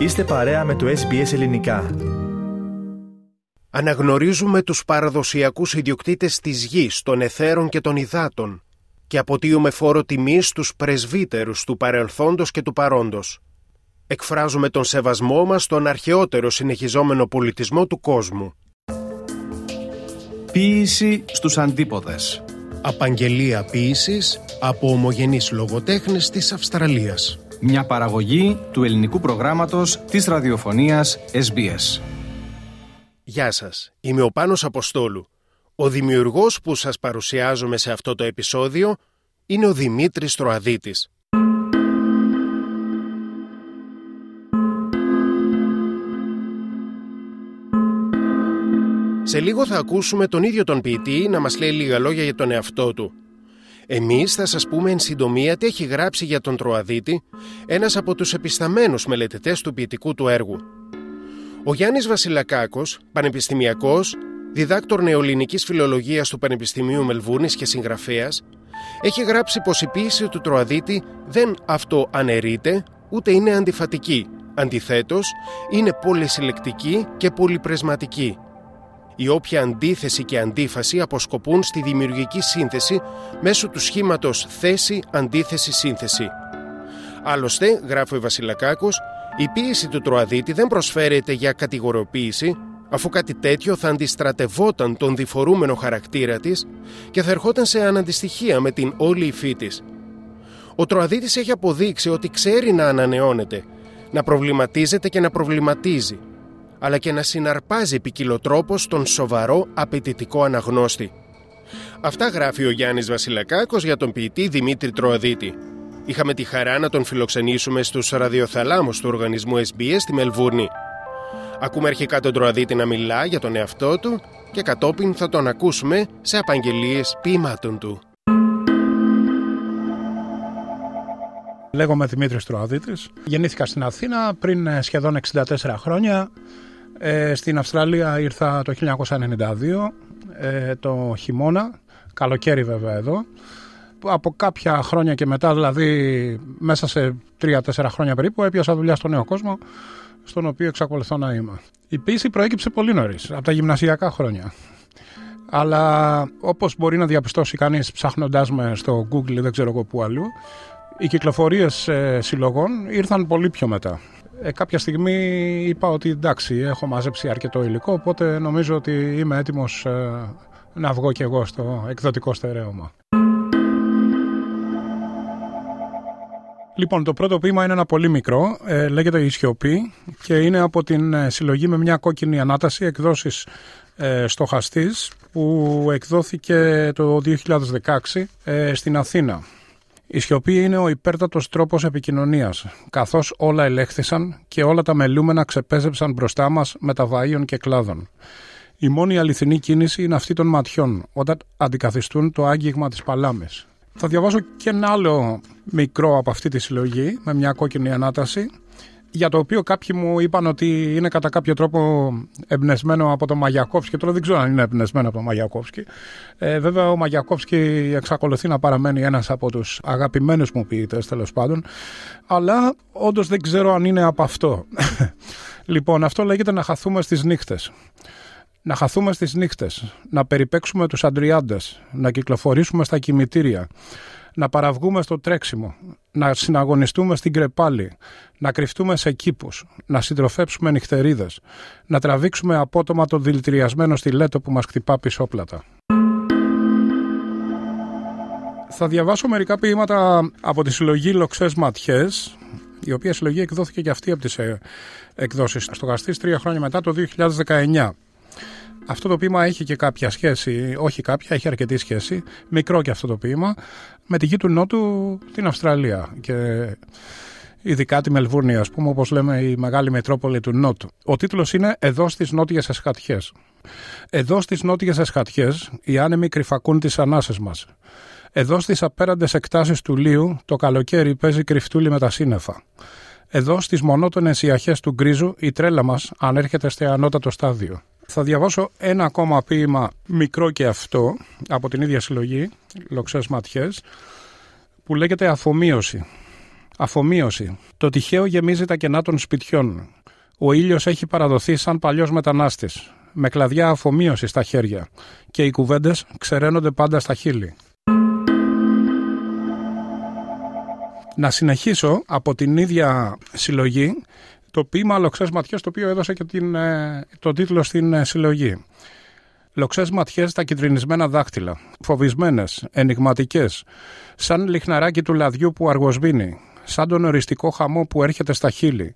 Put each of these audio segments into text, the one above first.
Είστε παρέα με το SBS Ελληνικά. Αναγνωρίζουμε τους παραδοσιακούς ιδιοκτήτες της γης, των εθέρων και των υδάτων και αποτείουμε φόρο τιμής στους πρεσβύτερους του παρελθόντος και του παρόντος. Εκφράζουμε τον σεβασμό μας στον αρχαιότερο συνεχιζόμενο πολιτισμό του κόσμου. Ποίηση στους αντίποδες. Απαγγελία ποίησης από ομογενείς λογοτέχνες της Αυστραλίας. Μια παραγωγή του ελληνικού προγράμματος της ραδιοφωνίας SBS. Γεια σας, είμαι ο Πάνος Αποστόλου. Ο δημιουργός που σας παρουσιάζομαι σε αυτό το επεισόδιο είναι ο Δημήτρης Τροαδίτης. Σε λίγο θα ακούσουμε τον ίδιο τον ποιητή να μας λέει λίγα λόγια για τον εαυτό του. Εμείς θα σας πούμε εν συντομία τι έχει γράψει για τον Τροαδίτη ένας από τους επισταμένους μελετητές του ποιητικού του έργου. Ο Γιάννης Βασιλακάκος, πανεπιστημιακός, διδάκτορ νεοελληνικής φιλολογίας του Πανεπιστημίου Μελβούρνης και συγγραφέας, έχει γράψει πως η ποίηση του Τροαδίτη δεν αυτοαναιρείται ούτε είναι αντιφατική. Αντιθέτως, είναι πολυσυλλεκτική και πολυπρεσματική – η όποια αντίθεση και αντίφαση αποσκοπούν στη δημιουργική σύνθεση μέσω του σχήματος θέση-αντίθεση-σύνθεση. Άλλωστε, γράφει ο Βασιλακάκος, η ποίηση του Τροαδίτη δεν προσφέρεται για κατηγοριοποίηση, αφού κάτι τέτοιο θα αντιστρατευόταν τον διφορούμενο χαρακτήρα της και θα ερχόταν σε αναντιστοιχεία με την όλη υφή της. Ο Τροαδίτης έχει αποδείξει ότι ξέρει να ανανεώνεται, να προβληματίζεται και να προβληματίζει, αλλά και να συναρπάζει ποικιλοτρόπως τον σοβαρό απαιτητικό αναγνώστη. Αυτά γράφει ο Γιάννης Βασιλακάκος για τον ποιητή Δημήτρη Τροαδίτη. Είχαμε τη χαρά να τον φιλοξενήσουμε στους ραδιοθαλάμους του οργανισμού SBS στη Μελβούρνη. Ακούμε αρχικά τον Τροαδίτη να μιλά για τον εαυτό του και κατόπιν θα τον ακούσουμε σε απαγγελίες ποιημάτων του. Λέγομαι Δημήτρης Τροαδίτης. Γεννήθηκα στην Αθήνα πριν σχεδόν 64 χρόνια. Ε, στην Αυστραλία ήρθα το 1992, ε, το χειμώνα, καλοκαίρι βέβαια εδώ. Από κάποια χρόνια και μετά, δηλαδή μέσα σε 3-4 χρόνια περίπου, έπιασα δουλειά στο νέο κόσμο, στον οποίο εξακολουθώ να είμαι. Η πίση προέκυψε πολύ νωρίς, από τα γυμνασιακά χρόνια. Αλλά όπως μπορεί να διαπιστώσει κανείς ψάχνοντάς με στο Google ή δεν ξέρω εγώ που αλλού, οι κυκλοφορίες ε, συλλογών ήρθαν πολύ πιο μετά ε, κάποια στιγμή είπα ότι εντάξει έχω μαζέψει αρκετό υλικό οπότε νομίζω ότι είμαι έτοιμος ε, να βγω και εγώ στο εκδοτικό στερέωμα. Λοιπόν, το πρώτο ποίημα είναι ένα πολύ μικρό, ε, λέγεται «Η Σιωπή» και είναι από την ε, συλλογή με μια κόκκινη ανάταση εκδόσεις ε, στοχαστής που εκδόθηκε το 2016 ε, στην Αθήνα. Η σιωπή είναι ο υπέρτατος τρόπος επικοινωνίας, καθώς όλα ελέγχθησαν και όλα τα μελούμενα ξεπέζεψαν μπροστά μας με τα βαΐων και κλάδων. Η μόνη αληθινή κίνηση είναι αυτή των ματιών, όταν αντικαθιστούν το άγγιγμα της παλάμης. Θα διαβάσω και ένα άλλο μικρό από αυτή τη συλλογή, με μια κόκκινη ανάταση, για το οποίο κάποιοι μου είπαν ότι είναι κατά κάποιο τρόπο εμπνεσμένο από τον Μαγιακόφσκι. Τώρα δεν ξέρω αν είναι εμπνεσμένο από τον Μαγιακόφσκι. Ε, βέβαια, ο Μαγιακόφσκι εξακολουθεί να παραμένει ένας από τους αγαπημένους μου ποιητές, τέλος πάντων. Αλλά όντως δεν ξέρω αν είναι από αυτό. λοιπόν, αυτό λέγεται να χαθούμε στις νύχτες. Να χαθούμε στις νύχτες, να περιπέξουμε τους αντριάντες, να κυκλοφορήσουμε στα κημητήρια, να παραβγούμε στο τρέξιμο, να συναγωνιστούμε στην κρεπάλη, να κρυφτούμε σε κήπους, να συντροφέψουμε νυχτερίδες, να τραβήξουμε απότομα το δηλητηριασμένο στιλέτο που μας χτυπά πισόπλατα. Θα διαβάσω μερικά ποίηματα από τη συλλογή «Λοξές ματιές», η οποία συλλογή εκδόθηκε και αυτή από τις ε, εκδόσεις. Στο Γαστής τρία χρόνια μετά το 2019. Αυτό το ποίημα έχει και κάποια σχέση, όχι κάποια, έχει αρκετή σχέση, μικρό και αυτό το ποίημα, με τη γη του Νότου την Αυστραλία και ειδικά τη Μελβούρνη, ας πούμε, όπως λέμε η μεγάλη μετρόπολη του Νότου. Ο τίτλος είναι «Εδώ στις νότιες εσχατιές». Εδώ στις νότιες εσχατιές οι άνεμοι κρυφακούν τις ανάσες μας. Εδώ στις απέραντες εκτάσεις του Λίου το καλοκαίρι παίζει κρυφτούλη με τα σύννεφα. Εδώ στις μονότονες ιαχές του γκρίζου η τρέλα μας ανέρχεται στο ανώτατο στάδιο. Θα διαβάσω ένα ακόμα ποίημα μικρό και αυτό από την ίδια συλλογή, Λοξές Ματιές, που λέγεται Αφομοίωση. Αφομοίωση. Το τυχαίο γεμίζει τα κενά των σπιτιών. Ο ήλιος έχει παραδοθεί σαν παλιός μετανάστης, με κλαδιά αφομοίωσης στα χέρια, και οι κουβέντες ξεραίνονται πάντα στα χείλη. Να συνεχίσω από την ίδια συλλογή το ποίημα Λοξές Ματιές το οποίο έδωσε και την, ε, το τίτλο στην ε, συλλογή. Λοξές ματιές τα κυτρινισμένα δάχτυλα, φοβισμένες, ενηγματικές, σαν λιχναράκι του λαδιού που αργοσβήνει, σαν τον οριστικό χαμό που έρχεται στα χείλη,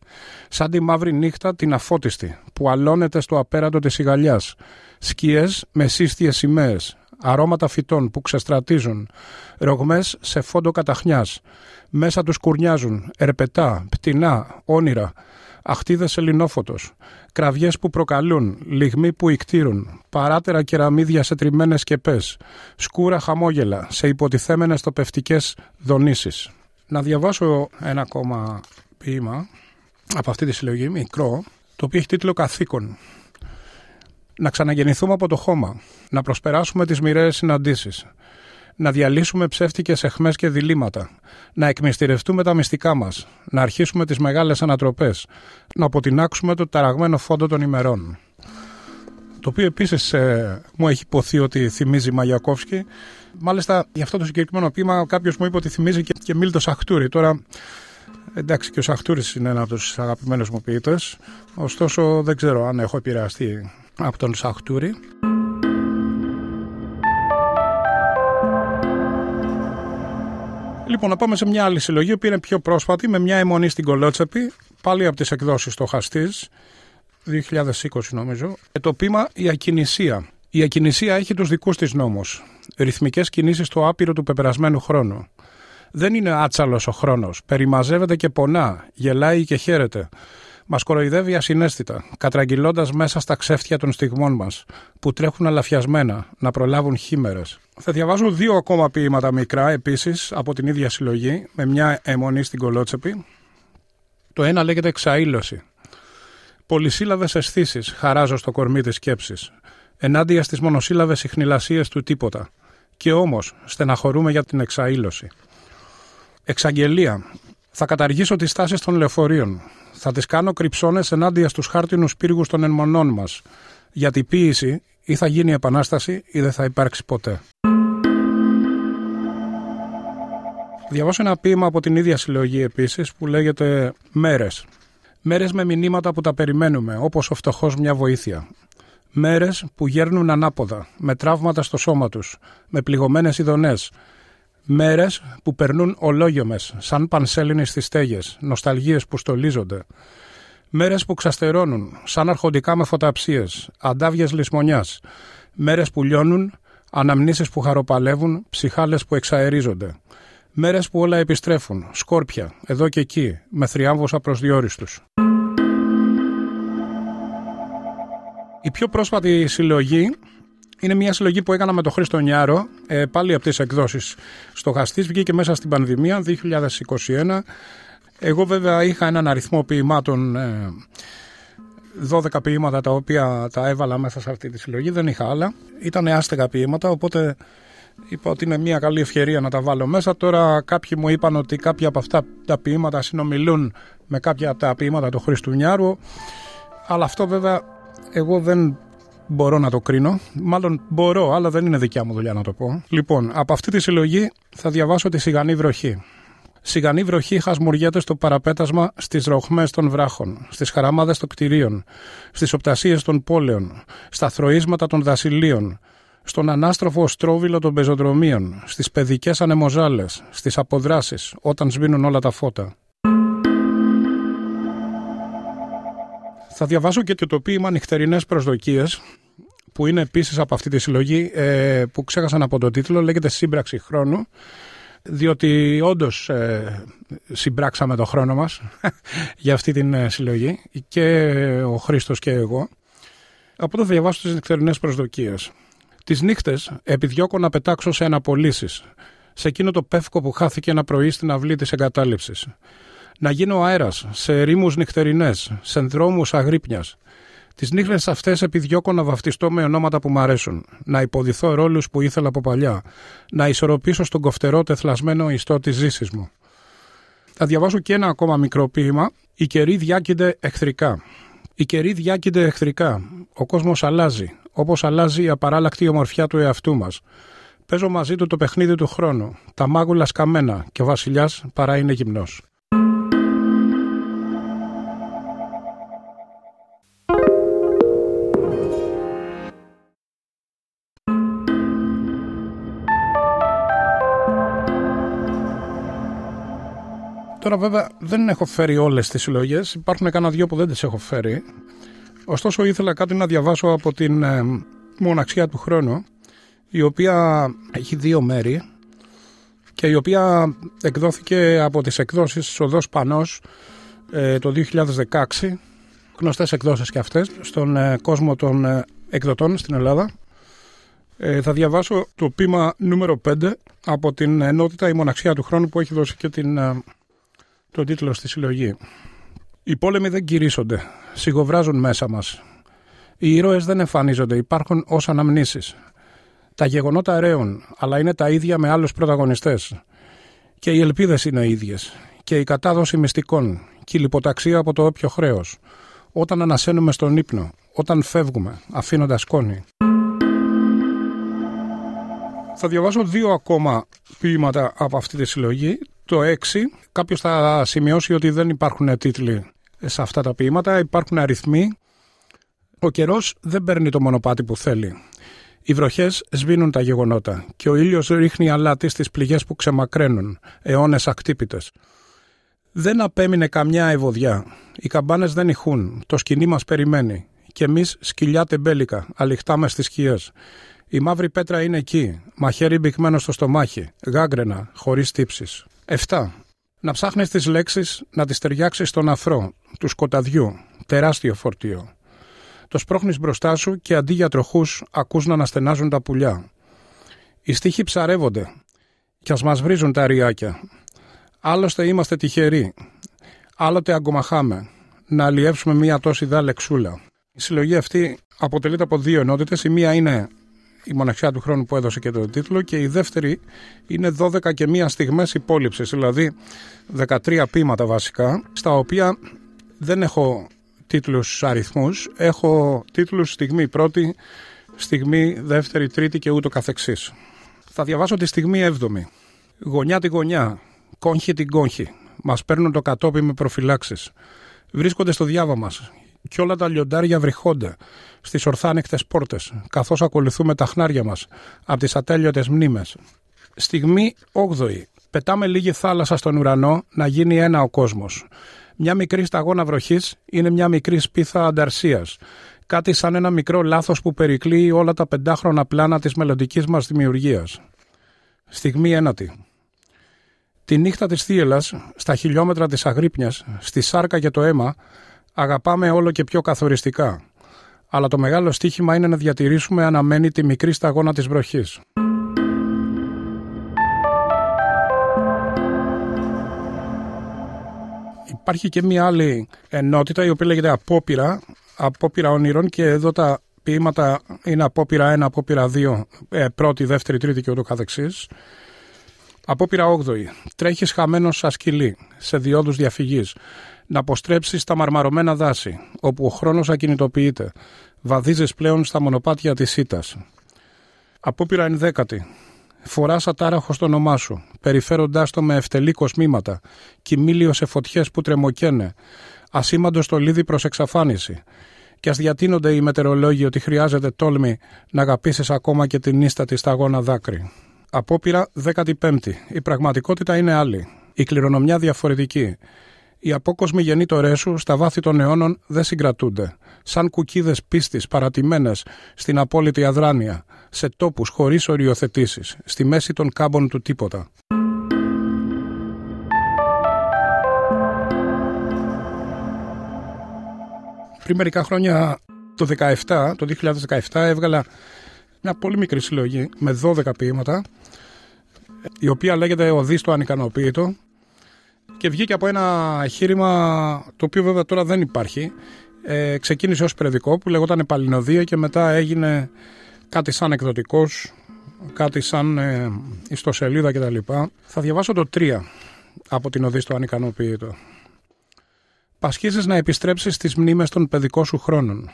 σαν τη μαύρη νύχτα την αφώτιστη που αλώνεται στο απέραντο της ηγαλιάς, σκιές με σύστιες σημαίες, αρώματα φυτών που ξεστρατίζουν, ρογμές σε φόντο καταχνιάς, μέσα τους κουρνιάζουν, ερπετά, πτηνά, όνειρα, αχτίδες ελληνόφωτος, κραυγές που προκαλούν, λιγμοί που ικτήρουν, παράτερα κεραμίδια σε τριμμένες σκεπές, σκούρα χαμόγελα σε υποτιθέμενες τοπευτικές δονήσεις. Να διαβάσω ένα ακόμα ποίημα από αυτή τη συλλογή, μικρό, το οποίο έχει τίτλο «Καθήκον». Να ξαναγεννηθούμε από το χώμα, να προσπεράσουμε τις μοιραίες συναντήσεις, να διαλύσουμε ψεύτικες εχμές και διλήμματα, να εκμυστηρευτούμε τα μυστικά μας, να αρχίσουμε τις μεγάλες ανατροπές, να αποτινάξουμε το ταραγμένο φόντο των ημερών. Το οποίο επίσης ε, μου έχει υποθεί ότι θυμίζει Μαγιακόφσκι. Μάλιστα για αυτό το συγκεκριμένο ποίημα κάποιος μου είπε ότι θυμίζει και, και Μίλτο Σαχτούρη. Τώρα εντάξει και ο Σαχτούρης είναι ένας από τους αγαπημένους μου ποιητές, ωστόσο δεν ξέρω αν έχω επηρεαστεί από τον Σαχτούρη. Λοιπόν, να πάμε σε μια άλλη συλλογή που είναι πιο πρόσφατη, με μια αιμονή στην Κολότσεπη, πάλι από τις εκδόσεις το Χαστής, 2020 νομίζω. Και το πείμα Η Ακινησία. Η Ακινησία έχει τους δικούς της νόμους. Ρυθμικές κινήσεις στο άπειρο του πεπερασμένου χρόνου. Δεν είναι άτσαλος ο χρόνος. Περιμαζεύεται και πονά, γελάει και χαίρεται. Μας κοροϊδεύει ασυνέστητα, κατραγγυλώντα μέσα στα ξέφτια των στιγμών μας, που τρέχουν αλαφιασμένα να προλάβουν χήμερες. Θα διαβάσω δύο ακόμα ποίηματα μικρά επίσης από την ίδια συλλογή, με μια αιμονή στην κολότσεπη. Το ένα λέγεται Εξαήλωση. Πολυσύλλαβες αισθήσεις χαράζω στο κορμί της σκέψης, ενάντια στις μονοσύλλαβες ιχνηλασίες του τίποτα. Και όμως στεναχωρούμε για την εξαήλωση. Εξαγγελία. Θα καταργήσω τις τάσει των λεωφορείων. Θα τις κάνω κρυψώνες ενάντια στους χάρτινους πύργους των ενμονών μας. Γιατί ποίηση ή θα γίνει επανάσταση ή δεν θα υπάρξει ποτέ. Διαβάσω ένα ποίημα από την ίδια συλλογή επίσης που λέγεται «Μέρες». Μέρες με μηνύματα που τα περιμένουμε, όπως ο φτωχός μια βοήθεια. Μέρες που γέρνουν ανάποδα, με τραύματα στο σώμα τους, με πληγωμένες ειδονές. Μέρες που περνούν ολόγιομες, σαν πανσέλινες στις στέγες, νοσταλγίες που στολίζονται. Μέρες που ξαστερώνουν, σαν αρχοντικά με φωταψίες, αντάβιες λησμονιάς. Μέρες που λιώνουν, αναμνήσεις που χαροπαλεύουν, ψυχάλες που εξαερίζονται. Μέρες που όλα επιστρέφουν, σκόρπια, εδώ και εκεί, με θριάμβος απροσδιόριστους. Η πιο πρόσφατη συλλογή είναι μια συλλογή που έκανα με τον Χρήστο Νιάρο, ε, πάλι από τις εκδόσεις στο Χαστής, βγήκε μέσα στην πανδημία 2021. Εγώ βέβαια είχα έναν αριθμό ποιημάτων, 12 ε, ποίηματα τα οποία τα έβαλα μέσα σε αυτή τη συλλογή, δεν είχα άλλα. Ήταν άστεγα ποίηματα, οπότε είπα ότι είναι μια καλή ευκαιρία να τα βάλω μέσα. Τώρα κάποιοι μου είπαν ότι κάποια από αυτά τα ποίηματα συνομιλούν με κάποια από τα ποίηματα του Χριστουνιάρου. Αλλά αυτό βέβαια εγώ δεν μπορώ να το κρίνω. Μάλλον μπορώ, αλλά δεν είναι δικιά μου δουλειά να το πω. Λοιπόν, από αυτή τη συλλογή θα διαβάσω τη σιγανή βροχή. Σιγανή βροχή χασμουριέται στο παραπέτασμα στις ροχμές των βράχων, στις χαραμάδε των κτηρίων, στις οπτασίες των πόλεων, στα θροίσματα των δασιλείων, στον ανάστροφο στρόβιλο των πεζοδρομίων, στις παιδικές ανεμοζάλες, στις αποδράσεις, όταν σβήνουν όλα τα φώτα. Θα διαβάσω και το ποίημα «Νυχτερινές προσδοκίες», που είναι επίσης από αυτή τη συλλογή ε, που ξέχασα από τον τίτλο, λέγεται «Σύμπραξη χρόνου», διότι όντως ε, συμπράξαμε το χρόνο μας για αυτή την ε, συλλογή και ο Χρήστος και εγώ. Από το διαβάσω τις νυχτερινές προσδοκίες. Τις νύχτες επιδιώκω να πετάξω σε αναπολύσεις, σε εκείνο το πεύκο που χάθηκε ένα πρωί στην αυλή της εγκατάλειψης. Να γίνω αέρας, σε ερήμους νυχτερινές, σε δρόμους αγρύπνιας. Τις νύχτες αυτές επιδιώκω να βαφτιστώ με ονόματα που μ' αρέσουν, να υποδηθώ ρόλους που ήθελα από παλιά, να ισορροπήσω στον κοφτερό τεθλασμένο ιστό της ζήσης μου. Θα διαβάσω και ένα ακόμα μικρό ποίημα. «Η καιροί διάκυνται εχθρικά». «Η καιροί διάκυνται εχθρικά. Ο κόσμος αλλάζει, όπως αλλάζει η απαράλλακτη ομορφιά του εαυτού μας. Παίζω μαζί του το παιχνίδι του χρόνου. Τα μάγουλα σκαμμένα και ο βασιλιάς παρά είναι γυμνός». Τώρα βέβαια δεν έχω φέρει όλες τις συλλογές. υπάρχουν κανένα δυο που δεν τις έχω φέρει. Ωστόσο ήθελα κάτι να διαβάσω από την ε, μοναξιά του χρόνου, η οποία έχει δύο μέρη και η οποία εκδόθηκε από τις εκδόσεις Οδός Πανός ε, το 2016, γνωστές εκδόσεις και αυτές, στον ε, κόσμο των ε, εκδοτών στην Ελλάδα. θα διαβάσω το πείμα νούμερο 5 από την ενότητα «Η Μοναξιά του Χρόνου» που έχει δώσει και την το τίτλο στη συλλογή. Οι πόλεμοι δεν κηρύσσονται, σιγοβράζουν μέσα μας. Οι ήρωες δεν εμφανίζονται, υπάρχουν ως αναμνήσεις. Τα γεγονότα ρέουν, αλλά είναι τα ίδια με άλλους πρωταγωνιστές. Και οι ελπίδες είναι ίδιες. Και η κατάδοση μυστικών. Και η λιποταξία από το όποιο χρέος. Όταν ανασένουμε στον ύπνο. Όταν φεύγουμε, αφήνοντας σκόνη. Θα διαβάσω δύο ακόμα ποίηματα από αυτή τη συλλογή. Το 6, κάποιος θα σημειώσει ότι δεν υπάρχουν τίτλοι σε αυτά τα ποίηματα, υπάρχουν αριθμοί. Ο καιρός δεν παίρνει το μονοπάτι που θέλει. Οι βροχές σβήνουν τα γεγονότα και ο ήλιος ρίχνει αλάτι στις πληγές που ξεμακραίνουν, αιώνες ακτύπητες. Δεν απέμεινε καμιά ευωδιά. Οι καμπάνες δεν ηχούν. Το σκηνή μας περιμένει. Και εμείς σκυλιά τεμπέλικα, αληχτάμε στις σκιές. Η μαύρη πέτρα είναι εκεί, μαχαίρι μπηκμένο στο στομάχι, γάγκρενα, χωρίς τύψεις. 7. Να ψάχνεις τις λέξεις να τις ταιριάξεις στον αφρό, του σκοταδιού, τεράστιο φορτίο. Το σπρώχνεις μπροστά σου και αντί για τροχούς ακούς να αναστενάζουν τα πουλιά. Οι στίχοι ψαρεύονται κι ας μας βρίζουν τα ριάκια. Άλλωστε είμαστε τυχεροί. Άλλοτε αγκομαχάμε. Να αλλιεύσουμε μία τόση δά λεξούλα. Η συλλογή αυτή αποτελείται από δύο ενότητες. Η μία είναι η μοναξιά του χρόνου που έδωσε και το τίτλο και η δεύτερη είναι 12 και μία στιγμές υπόλοιψης, δηλαδή 13 πείματα βασικά, στα οποία δεν έχω τίτλους αριθμούς, έχω τίτλους στιγμή πρώτη, στιγμή δεύτερη, τρίτη και ούτω καθεξής. Θα διαβάσω τη στιγμή έβδομη. Γωνιά τη γωνιά, κόγχη την κόγχη. Μας παίρνουν το κατόπι με προφυλάξεις. Βρίσκονται στο διάβα μας και όλα τα λιοντάρια βρυχόνται στις ορθάνικτε πόρτες, καθώς ακολουθούμε τα χνάρια μας από τις ατέλειωτες μνήμες. Στιγμή 8η. Πετάμε λίγη θάλασσα στον ουρανό να γίνει ένα ο κόσμος. Μια μικρή σταγόνα βροχής είναι μια μικρή σπίθα ανταρσίας. Κάτι σαν ένα μικρό λάθος που περικλείει όλα τα πεντάχρονα πλάνα της μελλοντικής μας δημιουργίας. Στιγμή ένατη. Τη νύχτα της θύελας, στα χιλιόμετρα της αγρύπνιας, στη σάρκα και το αίμα, αγαπάμε όλο και πιο καθοριστικά. Αλλά το μεγάλο στίχημα είναι να διατηρήσουμε αναμένη τη μικρή σταγόνα της βροχής. Υπάρχει και μια άλλη ενότητα η οποία λέγεται απόπειρα, απόπειρα όνειρων και εδώ τα ποίηματα είναι απόπειρα 1, απόπειρα 2, ε, πρώτη, δεύτερη, τρίτη και ούτω καθεξής. Απόπειρα 8η. Τρέχεις χαμένος σαν σκυλί, σε διόδους διαφυγής να αποστρέψεις στα μαρμαρωμένα δάση, όπου ο χρόνος ακινητοποιείται. Βαδίζεις πλέον στα μονοπάτια της ΣΥΤΑΣ. Απόπειρα ενδέκατη. Φοράς ατάραχο στο όνομά σου, περιφέροντάς το με ευτελή κοσμήματα, κοιμήλιο σε φωτιές που τρεμοκαίνε, ασήμαντος το λίδι προς εξαφάνιση. Και ας διατείνονται οι μετεωρολόγοι ότι χρειάζεται τόλμη να αγαπήσεις ακόμα και την ίστατη σταγόνα δάκρυ. Απόπειρα 15η. Η πραγματικότητα είναι άλλη. Η κληρονομιά διαφορετική. Οι απόκοσμοι γεννήτωρέ σου στα βάθη των αιώνων δεν συγκρατούνται. Σαν κουκίδες πίστης παρατημένες στην απόλυτη αδράνεια, σε τόπους χωρίς οριοθετήσεις, στη μέση των κάμπων του τίποτα. Πριν μερικά χρόνια, το 17, το 2017, έβγαλα μια πολύ μικρή συλλογή με 12 ποίηματα, η οποία λέγεται «Ο Δίστο Ανικανοποίητο» και βγήκε από ένα εγχείρημα το οποίο βέβαια τώρα δεν υπάρχει. Ε, ξεκίνησε ως περιοδικό που λεγόταν Παλινοδία και μετά έγινε κάτι σαν εκδοτικός, κάτι σαν ε, ιστοσελίδα κτλ. Θα διαβάσω το 3. από την οδή στο ανικανοποίητο. Πασχίζεις να επιστρέψεις στις μνήμες των παιδικών σου χρόνων.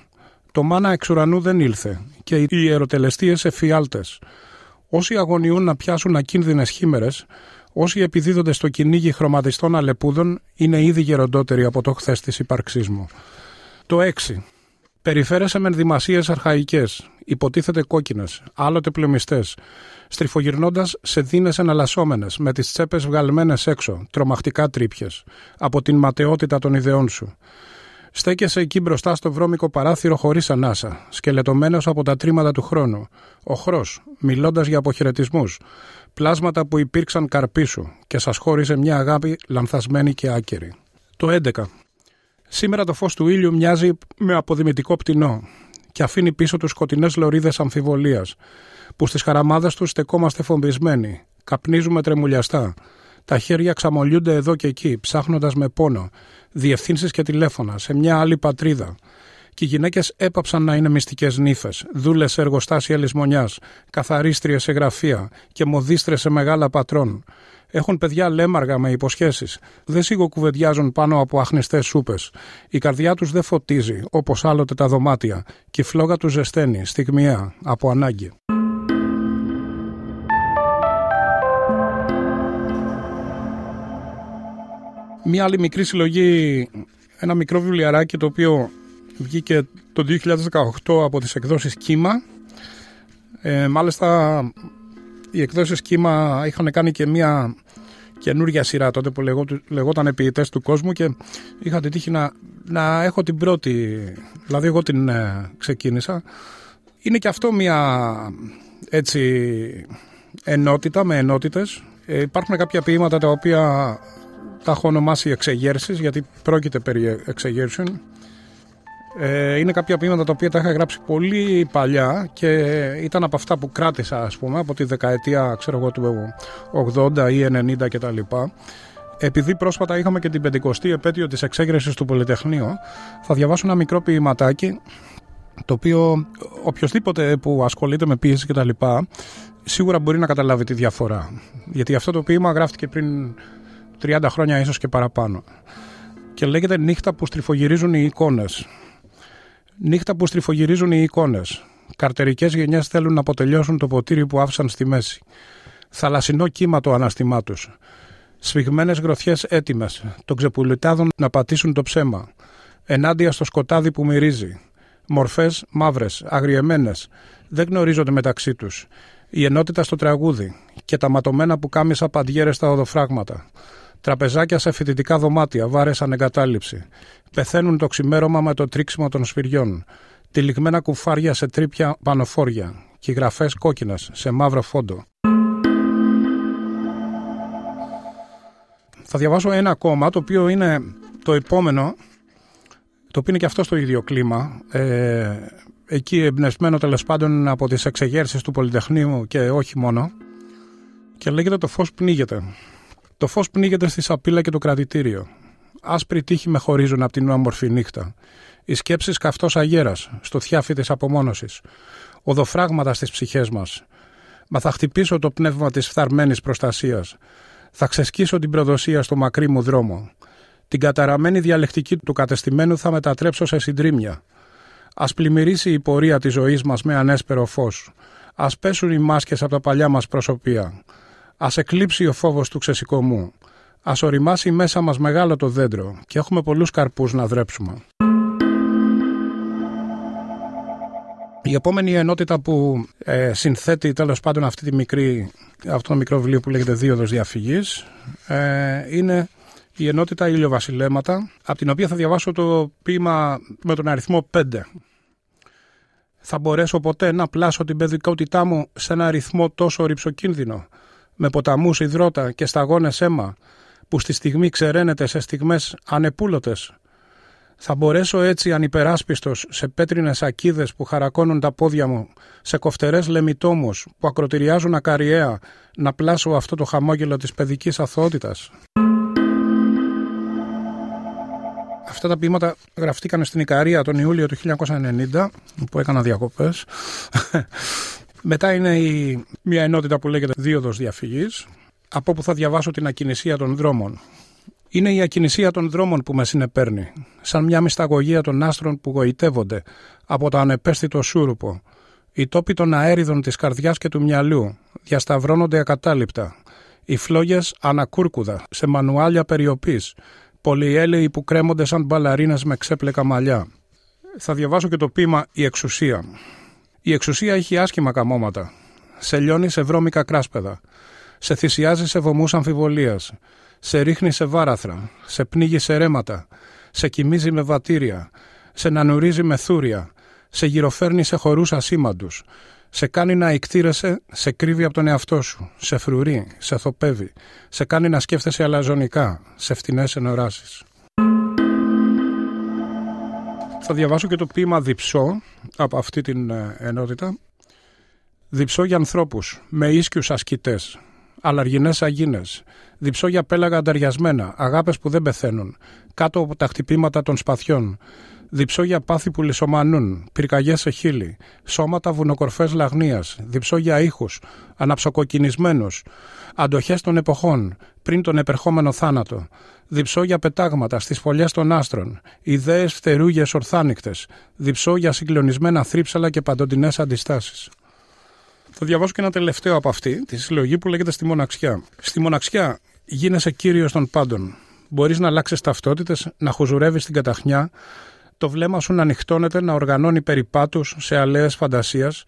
Το μάνα εξ ουρανού δεν ήλθε και οι ιεροτελεστίες εφιάλτες. Όσοι αγωνιούν να πιάσουν ακίνδυνες χήμερες, όσοι επιδίδονται στο κυνήγι χρωματιστών αλεπούδων, είναι ήδη γεροντότεροι από το χθες της ύπαρξή μου. Το 6. Περιφέρεσαι με ενδυμασίες αρχαϊκές, υποτίθεται κόκκινες, άλλοτε πλημιστέ, στριφογυρνώντας σε δίνες εναλλασσόμενες, με τις τσέπες βγαλμένες έξω, τρομακτικά τρύπιες, από την ματαιότητα των ιδεών σου. Στέκεσαι εκεί μπροστά στο βρώμικο παράθυρο χωρίς ανάσα, σκελετωμένος από τα τρίματα του χρόνου. Οχρό, μιλώντας για αποχαιρετισμούς. Πλάσματα που υπήρξαν καρπί σου και σας χώρισε μια αγάπη λανθασμένη και άκερη. Το 11. Σήμερα το φως του ήλιου μοιάζει με αποδημητικό πτηνό και αφήνει πίσω τους σκοτεινές λωρίδες αμφιβολίας που στις χαραμάδες τους στεκόμαστε φομπισμένοι, καπνίζουμε τρεμουλιαστά. Τα χέρια ξαμολιούνται εδώ και εκεί, ψάχνοντας με πόνο, διευθύνσεις και τηλέφωνα σε μια άλλη πατρίδα. Και οι γυναίκες έπαψαν να είναι μυστικές νύφες, δούλε σε εργοστάσια λησμονιάς, καθαρίστριε σε γραφεία και μοδίστρε σε μεγάλα πατρών. Έχουν παιδιά λέμαργα με υποσχέσεις. Δεν σιγοκουβεντιάζουν πάνω από αχνηστέ σούπες. Η καρδιά τους δεν φωτίζει, όπως άλλοτε τα δωμάτια, και η φλόγα τους ζεσταίνει, στιγμιαία, από ανάγκη. Μία άλλη μικρή συλλογή, ένα μικρό βιβλιαράκι το οποίο βγήκε το 2018 από τις εκδόσεις Κύμα. Ε, μάλιστα οι εκδόσεις Κύμα είχαν κάνει και μία καινούργια σειρά τότε που λεγόταν Επιητές του κόσμου και είχα την τύχη να, να έχω την πρώτη, δηλαδή εγώ την ε, ξεκίνησα. Είναι και αυτό μία έτσι ενότητα με ενότητες. Ε, υπάρχουν κάποια ποίηματα τα οποία τα έχω ονομάσει εξεγέρσεις γιατί πρόκειται περί εξεγέρσεων. Ε, είναι κάποια ποίηματα τα οποία τα είχα γράψει πολύ παλιά και ήταν από αυτά που κράτησα ας πούμε από τη δεκαετία ξέρω εγώ του 80 ή 90 κτλ. Επειδή πρόσφατα είχαμε και την 50η επέτειο της εξέγερσης του Πολυτεχνείου θα διαβάσω ένα μικρό ποιηματάκι το οποίο οποιοδήποτε που ασχολείται με ποίηση κτλ σίγουρα μπορεί να καταλάβει τη διαφορά. Γιατί αυτό το ποίημα γράφτηκε πριν 30 χρόνια ίσως και παραπάνω. Και λέγεται νύχτα που στριφογυρίζουν οι εικόνες. Νύχτα που στριφογυρίζουν οι εικόνες. Καρτερικές γενιές θέλουν να αποτελειώσουν το ποτήρι που άφησαν στη μέση. Θαλασσινό κύμα το αναστημά τους. Σφιγμένες γροθιές έτοιμες, των ξεπουλιτάδων να πατήσουν το ψέμα. Ενάντια στο σκοτάδι που μυρίζει. Μορφές μαύρες, αγριεμένες, δεν γνωρίζονται μεταξύ τους. Η ενότητα στο τραγούδι και τα ματωμένα που κάμισα παντιέρες στα οδοφράγματα. Τραπεζάκια σε φοιτητικά δωμάτια, βάρες ανεγκατάλειψη. Πεθαίνουν το ξημέρωμα με το τρίξιμο των σφυριών. Τυλιγμένα κουφάρια σε τρίπια πανοφόρια. Και γραφές κόκκινες σε μαύρο φόντο. Θα διαβάσω ένα ακόμα το οποίο είναι το επόμενο το οποίο είναι και αυτό στο ίδιο κλίμα. Ε, εκεί εμπνευσμένο τέλος πάντων από τις εξεγέρσεις του Πολυτεχνείου και όχι μόνο. Και λέγεται το φως πνίγεται. Το φως πνίγεται στη σαπίλα και το κρατητήριο. Άσπρη τύχη με χωρίζουν από την όμορφη νύχτα. Οι σκέψεις καυτός αγέρας, στο θιάφι τη απομόνωσης. Οδοφράγματα στις ψυχές μας. Μα θα χτυπήσω το πνεύμα της φθαρμένης προστασίας. Θα ξεσκίσω την προδοσία στο μακρύ μου δρόμο. Την καταραμένη διαλεκτική του κατεστημένου θα μετατρέψω σε συντρίμια. Α πλημμυρίσει η πορεία της ζωής μας με ανέσπερο φως. Α πέσουν οι μάσκες από τα παλιά μας προσωπία. Α εκλείψει ο φόβος του ξεσηκωμού. Α οριμάσει μέσα μας μεγάλο το δέντρο και έχουμε πολλούς καρπούς να δρέψουμε. Η επόμενη ενότητα που ε, συνθέτει τέλος πάντων αυτή τη μικρή, αυτό το μικρό βιβλίο που λέγεται Δίωδο Διαφυγής ε, είναι η ενότητα ηλιοβασιλέματα, από την οποία θα διαβάσω το ποίημα με τον αριθμό 5. Θα μπορέσω ποτέ να πλάσω την παιδικότητά μου σε ένα αριθμό τόσο ρηψοκίνδυνο, με ποταμούς υδρότα και σταγόνες αίμα, που στη στιγμή ξεραίνεται σε στιγμές ανεπούλωτες. Θα μπορέσω έτσι ανυπεράσπιστος σε πέτρινες ακίδες που χαρακώνουν τα πόδια μου, σε κοφτερές λεμιτόμους που ακροτηριάζουν ακαριέα, να πλάσω αυτό το χαμόγελο της παιδικής αθωότητας. Αυτά τα ποίηματα γραφτήκαν στην Ικαρία τον Ιούλιο του 1990, που έκανα διακοπές. Μετά είναι η, μια ενότητα που λέγεται Δίωδος Διαφυγής. Από που θα διαβάσω την ακινησία των δρόμων. Είναι η ακινησία των δρόμων που με συνεπέρνει, σαν μια μυσταγωγία των άστρων που γοητεύονται από το ανεπαίσθητο σούρουπο. Οι τόποι των αέριδων της καρδιάς και του μυαλού διασταυρώνονται ακατάληπτα. Οι φλόγες ανακούρκουδα, σε μανουάλια περιοπής, πολυέλαιοι που κρέμονται σαν μπαλαρίνες με ξέπλεκα μαλλιά. Θα διαβάσω και το ποίημα «Η εξουσία». Η εξουσία έχει άσχημα καμώματα. Σε λιώνει σε βρώμικα κράσπεδα. Σε θυσιάζει σε βωμούς αμφιβολίας. Σε ρίχνει σε βάραθρα. Σε πνίγει σε ρέματα. Σε κοιμίζει με βατήρια. Σε νανουρίζει με θούρια. Σε γυροφέρνει σε χορούς ασήμαντους. Σε κάνει να εκτήρεσαι, σε κρύβει από τον εαυτό σου. Σε φρουρεί, σε θοπεύει. Σε κάνει να σκέφτεσαι αλαζονικά. Σε φτηνές ενοράσεις. Θα διαβάσω και το ποίημα «Διψώ» από αυτή την ε, ενότητα. «Διψώ για ανθρώπους, με ίσκιους ασκητές, αλαργινές αγίνες. Διψώ για πέλαγα ανταριασμένα, αγάπες που δεν πεθαίνουν, κάτω από τα χτυπήματα των σπαθιών. Διψώ για πάθη που λισομανούν, πυρκαγιές σε χείλη, σώματα βουνοκορφές λαγνίας. Διψώ για ήχους, αναψοκοκκινισμένους, αντοχές των εποχών, πριν τον επερχόμενο θάνατο. Διψώ για πετάγματα στις φωλιές των άστρων, ιδέες φτερούγες ορθάνικτες. Διψώ για συγκλονισμένα θρύψαλα και παντοτινές αντιστάσεις. Θα διαβάσω και ένα τελευταίο από αυτή, τη συλλογή που λέγεται Στη Μοναξιά. Στη Μοναξιά γίνεσαι κύριος των πάντων. Μπορείς να αλλάξεις ταυτότητες, να χουζουρεύεις την καταχνιά, το βλέμμα σου να ανοιχτώνεται, να οργανώνει περιπάτους σε αλέες φαντασίας,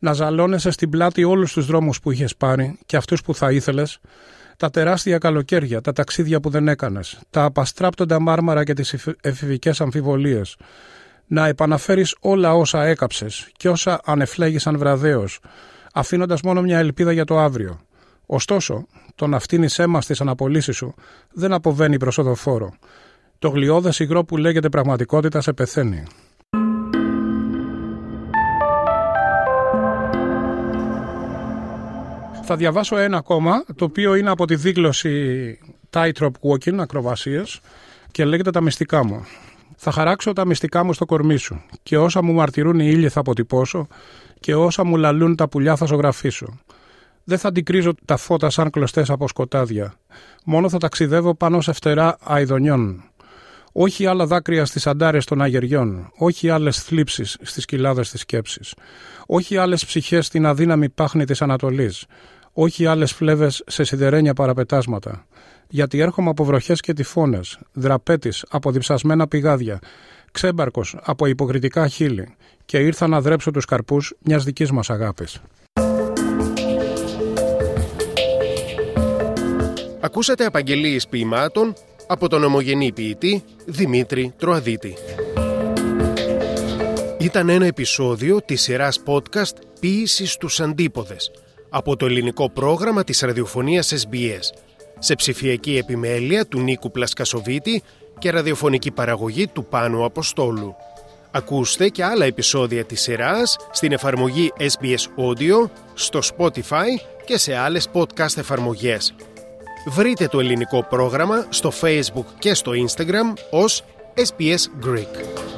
να ζαλώνεσαι στην πλάτη όλους τους δρόμους που είχες πάρει και αυτούς που θα ήθελες, τα τεράστια καλοκαίρια, τα ταξίδια που δεν έκανες, τα απαστράπτοντα μάρμαρα και τις εφηβικές αμφιβολίες, να επαναφέρεις όλα όσα έκαψες και όσα ανεφλέγησαν βραδέως, αφήνοντας μόνο μια ελπίδα για το αύριο. Ωστόσο, το να φτύνεις αίμα στις αναπολύσεις σου δεν αποβαίνει προς οδοφόρο. Το γλιώδες υγρό που λέγεται πραγματικότητα σε πεθαίνει. Θα διαβάσω ένα ακόμα, το οποίο είναι από τη δήλωση Tightrope Walking, ακροβασίες, και λέγεται τα μυστικά μου. Θα χαράξω τα μυστικά μου στο κορμί σου και όσα μου μαρτυρούν οι ήλιοι θα αποτυπώσω και όσα μου λαλούν τα πουλιά θα ζωγραφίσω. Δεν θα αντικρίζω τα φώτα σαν κλωστές από σκοτάδια. Μόνο θα ταξιδεύω πάνω σε φτερά αιδονιών. Όχι άλλα δάκρυα στις αντάρες των αγεριών, όχι άλλες θλίψεις στις κοιλάδες της σκέψης, όχι άλλες ψυχές στην αδύναμη πάχνη της Ανατολής, όχι άλλες φλέβες σε σιδερένια παραπετάσματα. Γιατί έρχομαι από βροχές και τυφώνες, δραπέτης από διψασμένα πηγάδια, ξέμπαρκος από υποκριτικά χείλη και ήρθα να δρέψω τους καρπούς μιας δικής μας αγάπης. Ακούσατε απαγγελίες ποιημάτων από τον ομογενή ποιητή Δημήτρη Τροαδίτη. Ήταν ένα επεισόδιο της σειράς podcast «Ποίηση στους αντίποδες» από το ελληνικό πρόγραμμα της ραδιοφωνίας SBS σε ψηφιακή επιμέλεια του Νίκου Πλασκασοβίτη και ραδιοφωνική παραγωγή του Πάνου Αποστόλου. Ακούστε και άλλα επεισόδια της σειράς στην εφαρμογή SBS Audio, στο Spotify και σε άλλες podcast εφαρμογές. Βρείτε το ελληνικό πρόγραμμα στο Facebook και στο Instagram ως SBS Greek.